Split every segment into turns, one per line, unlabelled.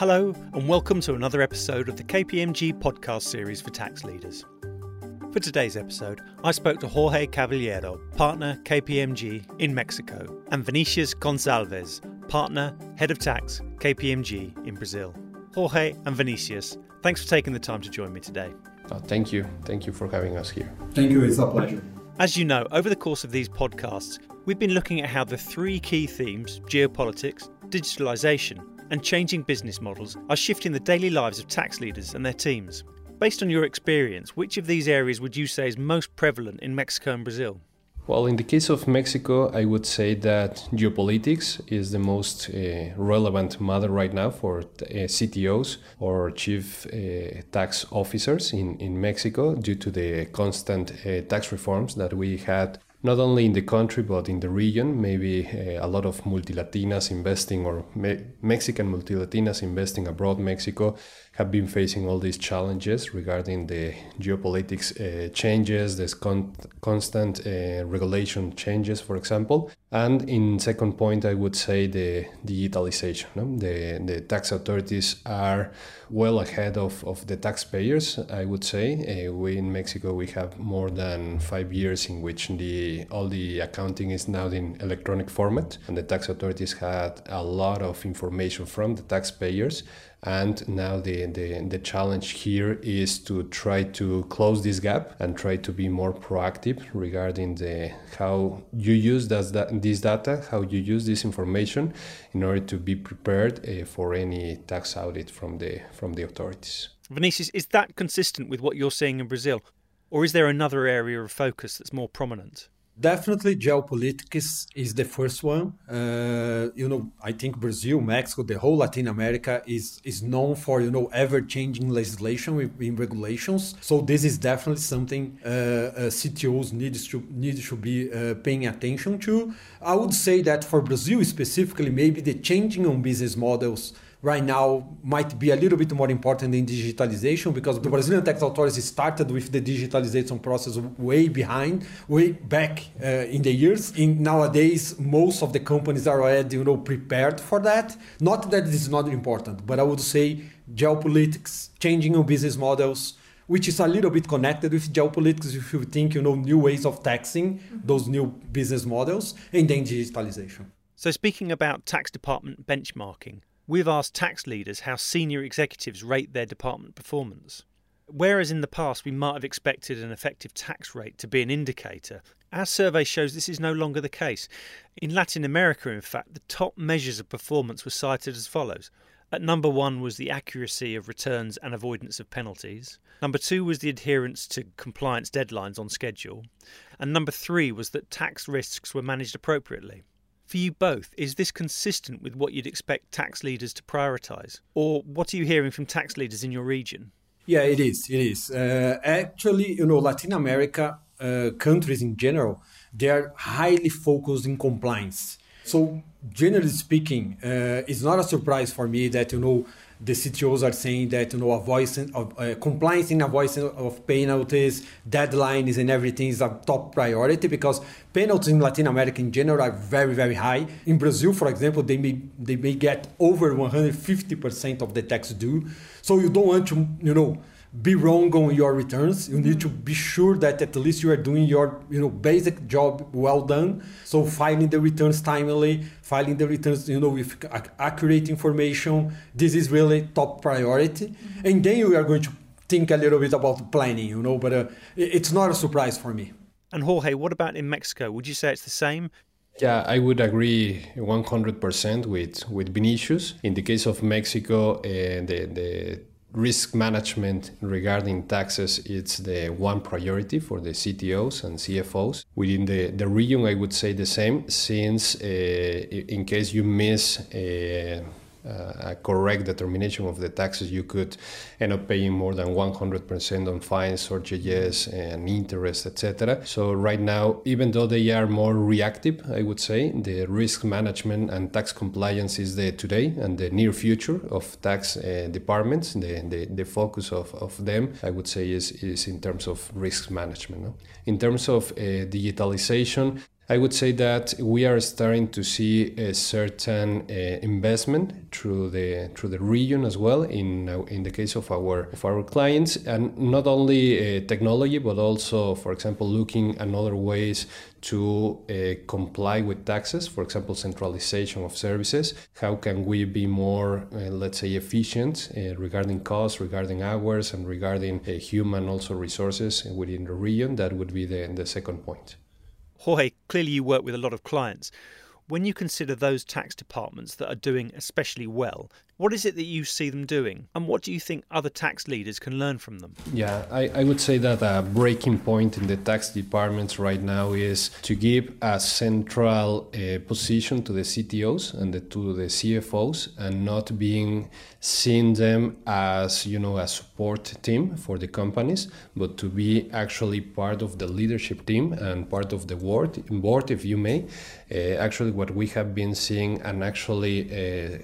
Hello, and welcome to another episode of the KPMG podcast series for tax leaders. For today's episode, I spoke to Jorge Caballero, partner KPMG in Mexico, and Vinicius Gonçalves, partner, head of tax KPMG in Brazil. Jorge and Vinicius, thanks for taking the time to join me today.
Oh, thank you. Thank you for having us here.
Thank you. It's a pleasure.
As you know, over the course of these podcasts, we've been looking at how the three key themes geopolitics, digitalisation, and changing business models are shifting the daily lives of tax leaders and their teams. Based on your experience, which of these areas would you say is most prevalent in Mexico and Brazil?
Well, in the case of Mexico, I would say that geopolitics is the most uh, relevant matter right now for uh, CTOs or chief uh, tax officers in, in Mexico due to the constant uh, tax reforms that we had not only in the country but in the region. Maybe uh, a lot of multilatinas investing or me- Mexican multilatinas investing abroad Mexico have been facing all these challenges regarding the geopolitics uh, changes, this con- constant uh, regulation changes, for example. And in second point, I would say the digitalization. No? The, the tax authorities are well ahead of, of the taxpayers, I would say. Uh, we in Mexico, we have more than five years in which the all the accounting is now in electronic format. And the tax authorities had a lot of information from the taxpayers and now the, the, the challenge here is to try to close this gap and try to be more proactive regarding the how you use that, this data, how you use this information in order to be prepared uh, for any tax audit from the from the authorities.
Vinicius, is that consistent with what you're seeing in Brazil? Or is there another area of focus that's more prominent?
Definitely, geopolitics is the first one. Uh, you know, I think Brazil, Mexico, the whole Latin America is is known for you know ever changing legislation in regulations. So this is definitely something uh, uh, CTOs needs to need to be uh, paying attention to. I would say that for Brazil specifically, maybe the changing on business models right now might be a little bit more important than digitalization because the Brazilian tax authorities started with the digitalization process way behind, way back uh, in the years. In nowadays, most of the companies are already you know prepared for that. Not that it's not important, but I would say geopolitics, changing of business models, which is a little bit connected with geopolitics if you think you know new ways of taxing mm-hmm. those new business models and then digitalization
so speaking about tax department benchmarking We've asked tax leaders how senior executives rate their department performance. Whereas in the past we might have expected an effective tax rate to be an indicator, our survey shows this is no longer the case. In Latin America, in fact, the top measures of performance were cited as follows. At number one was the accuracy of returns and avoidance of penalties. Number two was the adherence to compliance deadlines on schedule. And number three was that tax risks were managed appropriately. For you both, is this consistent with what you'd expect tax leaders to prioritise? Or what are you hearing from tax leaders in your region?
Yeah, it is. It is. Uh, actually, you know, Latin America uh, countries in general, they are highly focused in compliance. So, generally speaking, uh, it's not a surprise for me that, you know, the CTOs are saying that you know avoidance of uh, compliance in avoidance of penalties, deadlines, and everything is a top priority because penalties in Latin America in general are very very high. In Brazil, for example, they may they may get over 150 percent of the tax due. So you don't want to you know be wrong on your returns. You need to be sure that at least you are doing your you know basic job well done. So filing the returns timely, filing the returns you know with accurate information. This is really top priority. Mm-hmm. And then we are going to think a little bit about planning, you know. But uh, it's not a surprise for me.
And Jorge, what about in Mexico? Would you say it's the same?
Yeah, I would agree 100% with, with Vinicius. In the case of Mexico, uh, the, the risk management regarding taxes it's the one priority for the CTOs and CFOs within the, the region I would say the same since uh, in case you miss uh, a correct determination of the taxes, you could end up paying more than 100% on fines, surcharges, and interest, etc. So right now, even though they are more reactive, I would say the risk management and tax compliance is the today and the near future of tax uh, departments. The, the, the focus of, of them, I would say, is, is in terms of risk management. No? In terms of uh, digitalization, I would say that we are starting to see a certain uh, investment through the through the region as well in uh, in the case of our of our clients and not only uh, technology but also for example looking at other ways to uh, comply with taxes, for example, centralization of services. How can we be more, uh, let's say, efficient uh, regarding costs, regarding hours, and regarding human also resources within the region? That would be the, the second point.
Jorge, clearly you work with a lot of clients. When you consider those tax departments that are doing especially well, what is it that you see them doing? And what do you think other tax leaders can learn from them?
Yeah, I, I would say that a breaking point in the tax departments right now is to give a central uh, position to the CTOs and the, to the CFOs and not being seeing them as you know a support team for the companies, but to be actually part of the leadership team and part of the board, board if you may. Uh, actually, what we have been seeing and actually uh,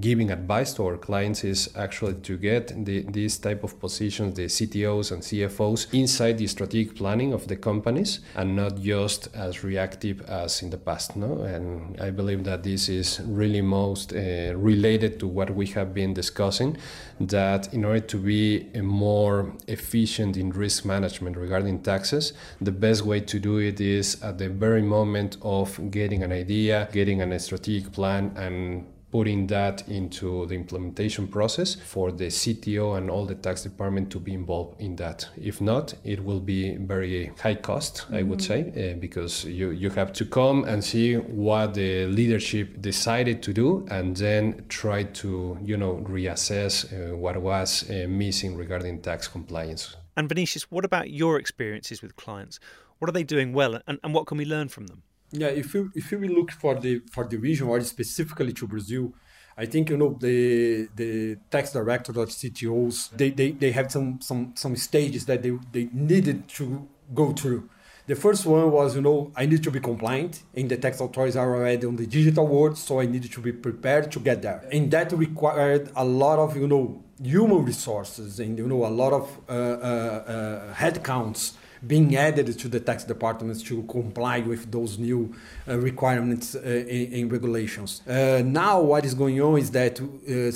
giving advice advice to our clients is actually to get the, these type of positions, the CTOs and CFOs, inside the strategic planning of the companies and not just as reactive as in the past. No, and I believe that this is really most uh, related to what we have been discussing. That in order to be more efficient in risk management regarding taxes, the best way to do it is at the very moment of getting an idea, getting a strategic plan, and putting that into the implementation process for the CTO and all the tax department to be involved in that. If not, it will be very high cost, mm-hmm. I would say, uh, because you, you have to come and see what the leadership decided to do and then try to, you know, reassess uh, what was uh, missing regarding tax compliance.
And Vinicius, what about your experiences with clients? What are they doing well and, and what can we learn from them?
Yeah, if you if you look for the for the region or specifically to Brazil, I think you know the the tax directors or CTOs they, they, they have some some some stages that they, they needed to go through. The first one was you know I need to be compliant, and the tax authorities are already on the digital world, so I needed to be prepared to get there, and that required a lot of you know human resources and you know a lot of uh, uh, uh, headcounts being added to the tax departments to comply with those new uh, requirements uh, and, regulations. Uh, now, what is going on is that uh,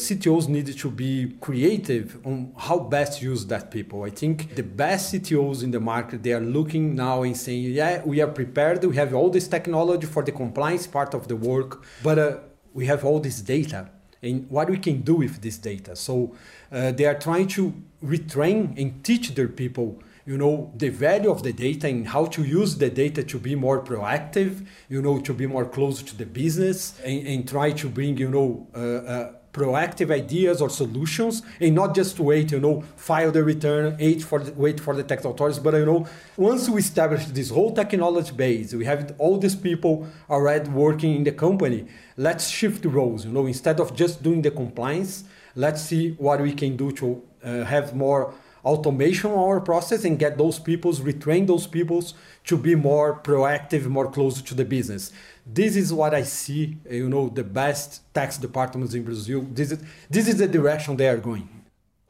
CTOs need to be creative on how best use that people. I think the best CTOs in the market they are looking now and saying, yeah, we are prepared. We have all this technology for the compliance part of the work, but uh, we have all this data and what we can do with this data. So uh, they are trying to retrain and teach their people you know the value of the data and how to use the data to be more proactive you know to be more close to the business and, and try to bring you know uh, uh, proactive ideas or solutions and not just wait you know file the return wait for the, wait for the tax authorities. But you know once we establish this whole technology base we have all these people already working in the company let's shift roles you know instead of just doing the compliance let's see what we can do to uh, have more automation our process and get those peoples, retrain those peoples to be more proactive, more close to the business. This is what I see, uh, you know, the best tax departments in Brazil. This is, this is the direction they are going.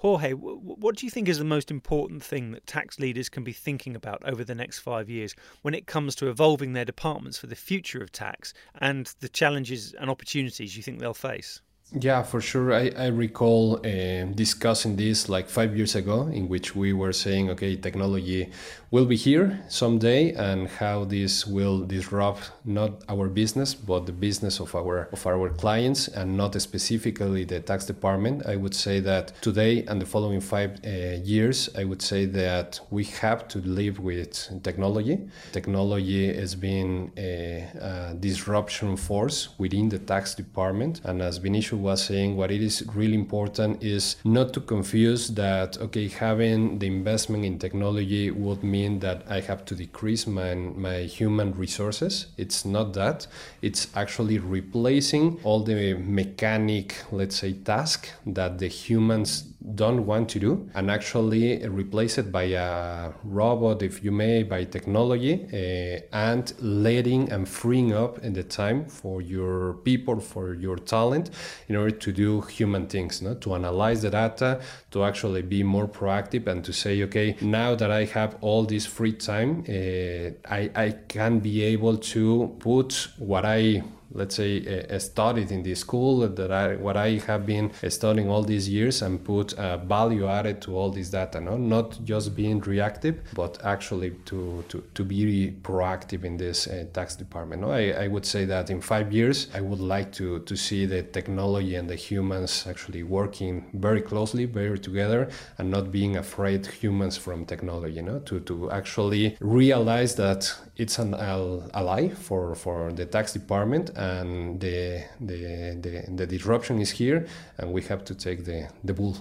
Jorge, what do you think is the most important thing that tax leaders can be thinking about over the next five years when it comes to evolving their departments for the future of tax and the challenges and opportunities you think they'll face?
Yeah, for sure. I, I recall uh, discussing this like five years ago, in which we were saying, okay, technology will be here someday, and how this will disrupt not our business, but the business of our of our clients, and not specifically the tax department. I would say that today and the following five uh, years, I would say that we have to live with technology. Technology has been a, a disruption force within the tax department, and as Vinicius was saying, what it is really important is not to confuse that, okay, having the investment in technology would mean that I have to decrease my, my human resources. It's not that. It's actually replacing all the mechanic, let's say, task that the humans don't want to do and actually replace it by a robot, if you may, by technology, uh, and letting and freeing up in the time for your people, for your talent, in order to do human things, no? to analyze the data, to actually be more proactive and to say, okay, now that I have all this free time, uh, I, I can be able to put what I let's say uh, studied in the school that I what I have been studying all these years and put uh, value added to all this data no? Not just being reactive but actually to to, to be proactive in this uh, tax department no? I, I would say that in five years I would like to to see the technology and the humans actually working very closely very together and not being afraid humans from technology you know to to actually realize that it's an ally for for the tax department and the, the, the, the disruption is here, and we have to take the, the bull.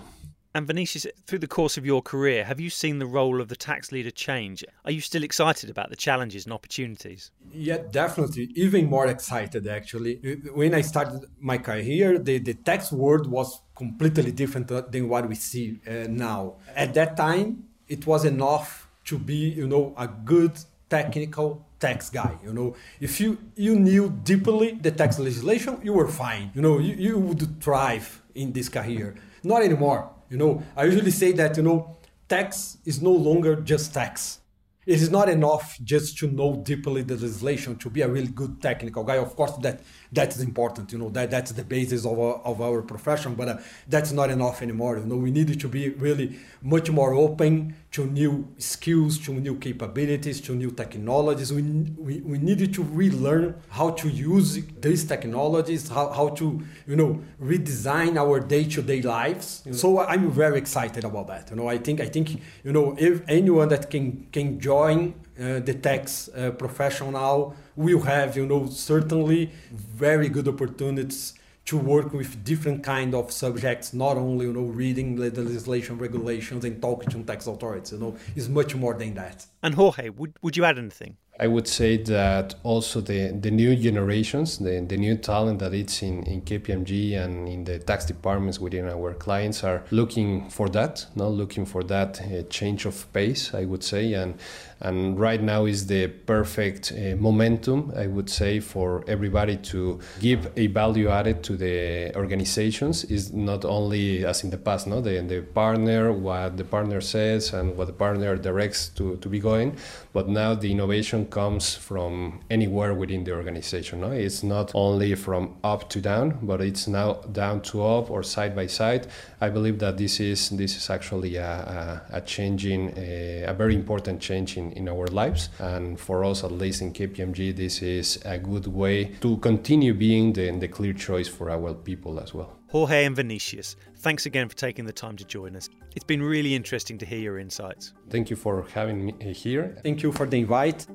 And Vinicius, through the course of your career, have you seen the role of the tax leader change? Are you still excited about the challenges and opportunities?
Yeah, definitely. Even more excited, actually. When I started my career, the, the tax world was completely different than what we see uh, now. At that time, it was enough to be, you know, a good technical tax guy you know. If you you knew deeply the tax legislation you were fine you know. You, you would thrive in this career. Not anymore you know. I usually say that you know tax is no longer just tax it is not enough just to know deeply the legislation to be a really good technical guy. Of course that that's important you know that that's the basis of our, of our profession but uh, that's not enough anymore you know. We need to be really much more open to new skills to new capabilities to new technologies. We, we, we needed to relearn how to use these technologies how, how to you know redesign our day-to-day lives. So i'm very excited about that you know. I think i think you know if anyone that can can join uh, the tax uh, professional will have, you know, certainly very good opportunities to work with different kind of subjects, not only you know reading the legislation, regulations, and talking to tax authorities. You know, is much more than that.
And Jorge, would would you add anything?
I would say that also the, the new generations, the, the new talent that it's in, in KPMG and in the tax departments within our clients are looking for that, not looking for that uh, change of pace, I would say. And and right now is the perfect uh, momentum, I would say, for everybody to give a value added to the organizations. Is not only as in the past, no, the, the partner, what the partner says and what the partner directs to, to be going, but now the innovation comes from anywhere within the organization. No? It's not only from up to down, but it's now down to up or side by side. I believe that this is this is actually a, a, a changing, a, a, very important change in, in our lives. And for us, at least in KPMG, this is a good way to continue being the, the clear choice for our people as well.
Jorge and Vinicius, thanks again for taking the time to join us. It's been really interesting to hear your insights.
Thank you for having me here.
Thank you for the invite.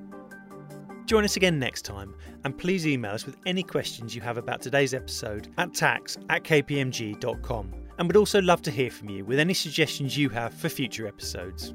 Join us again next time, and please email us with any questions you have about today's episode at tax at kpmg.com. And we'd also love to hear from you with any suggestions you have for future episodes.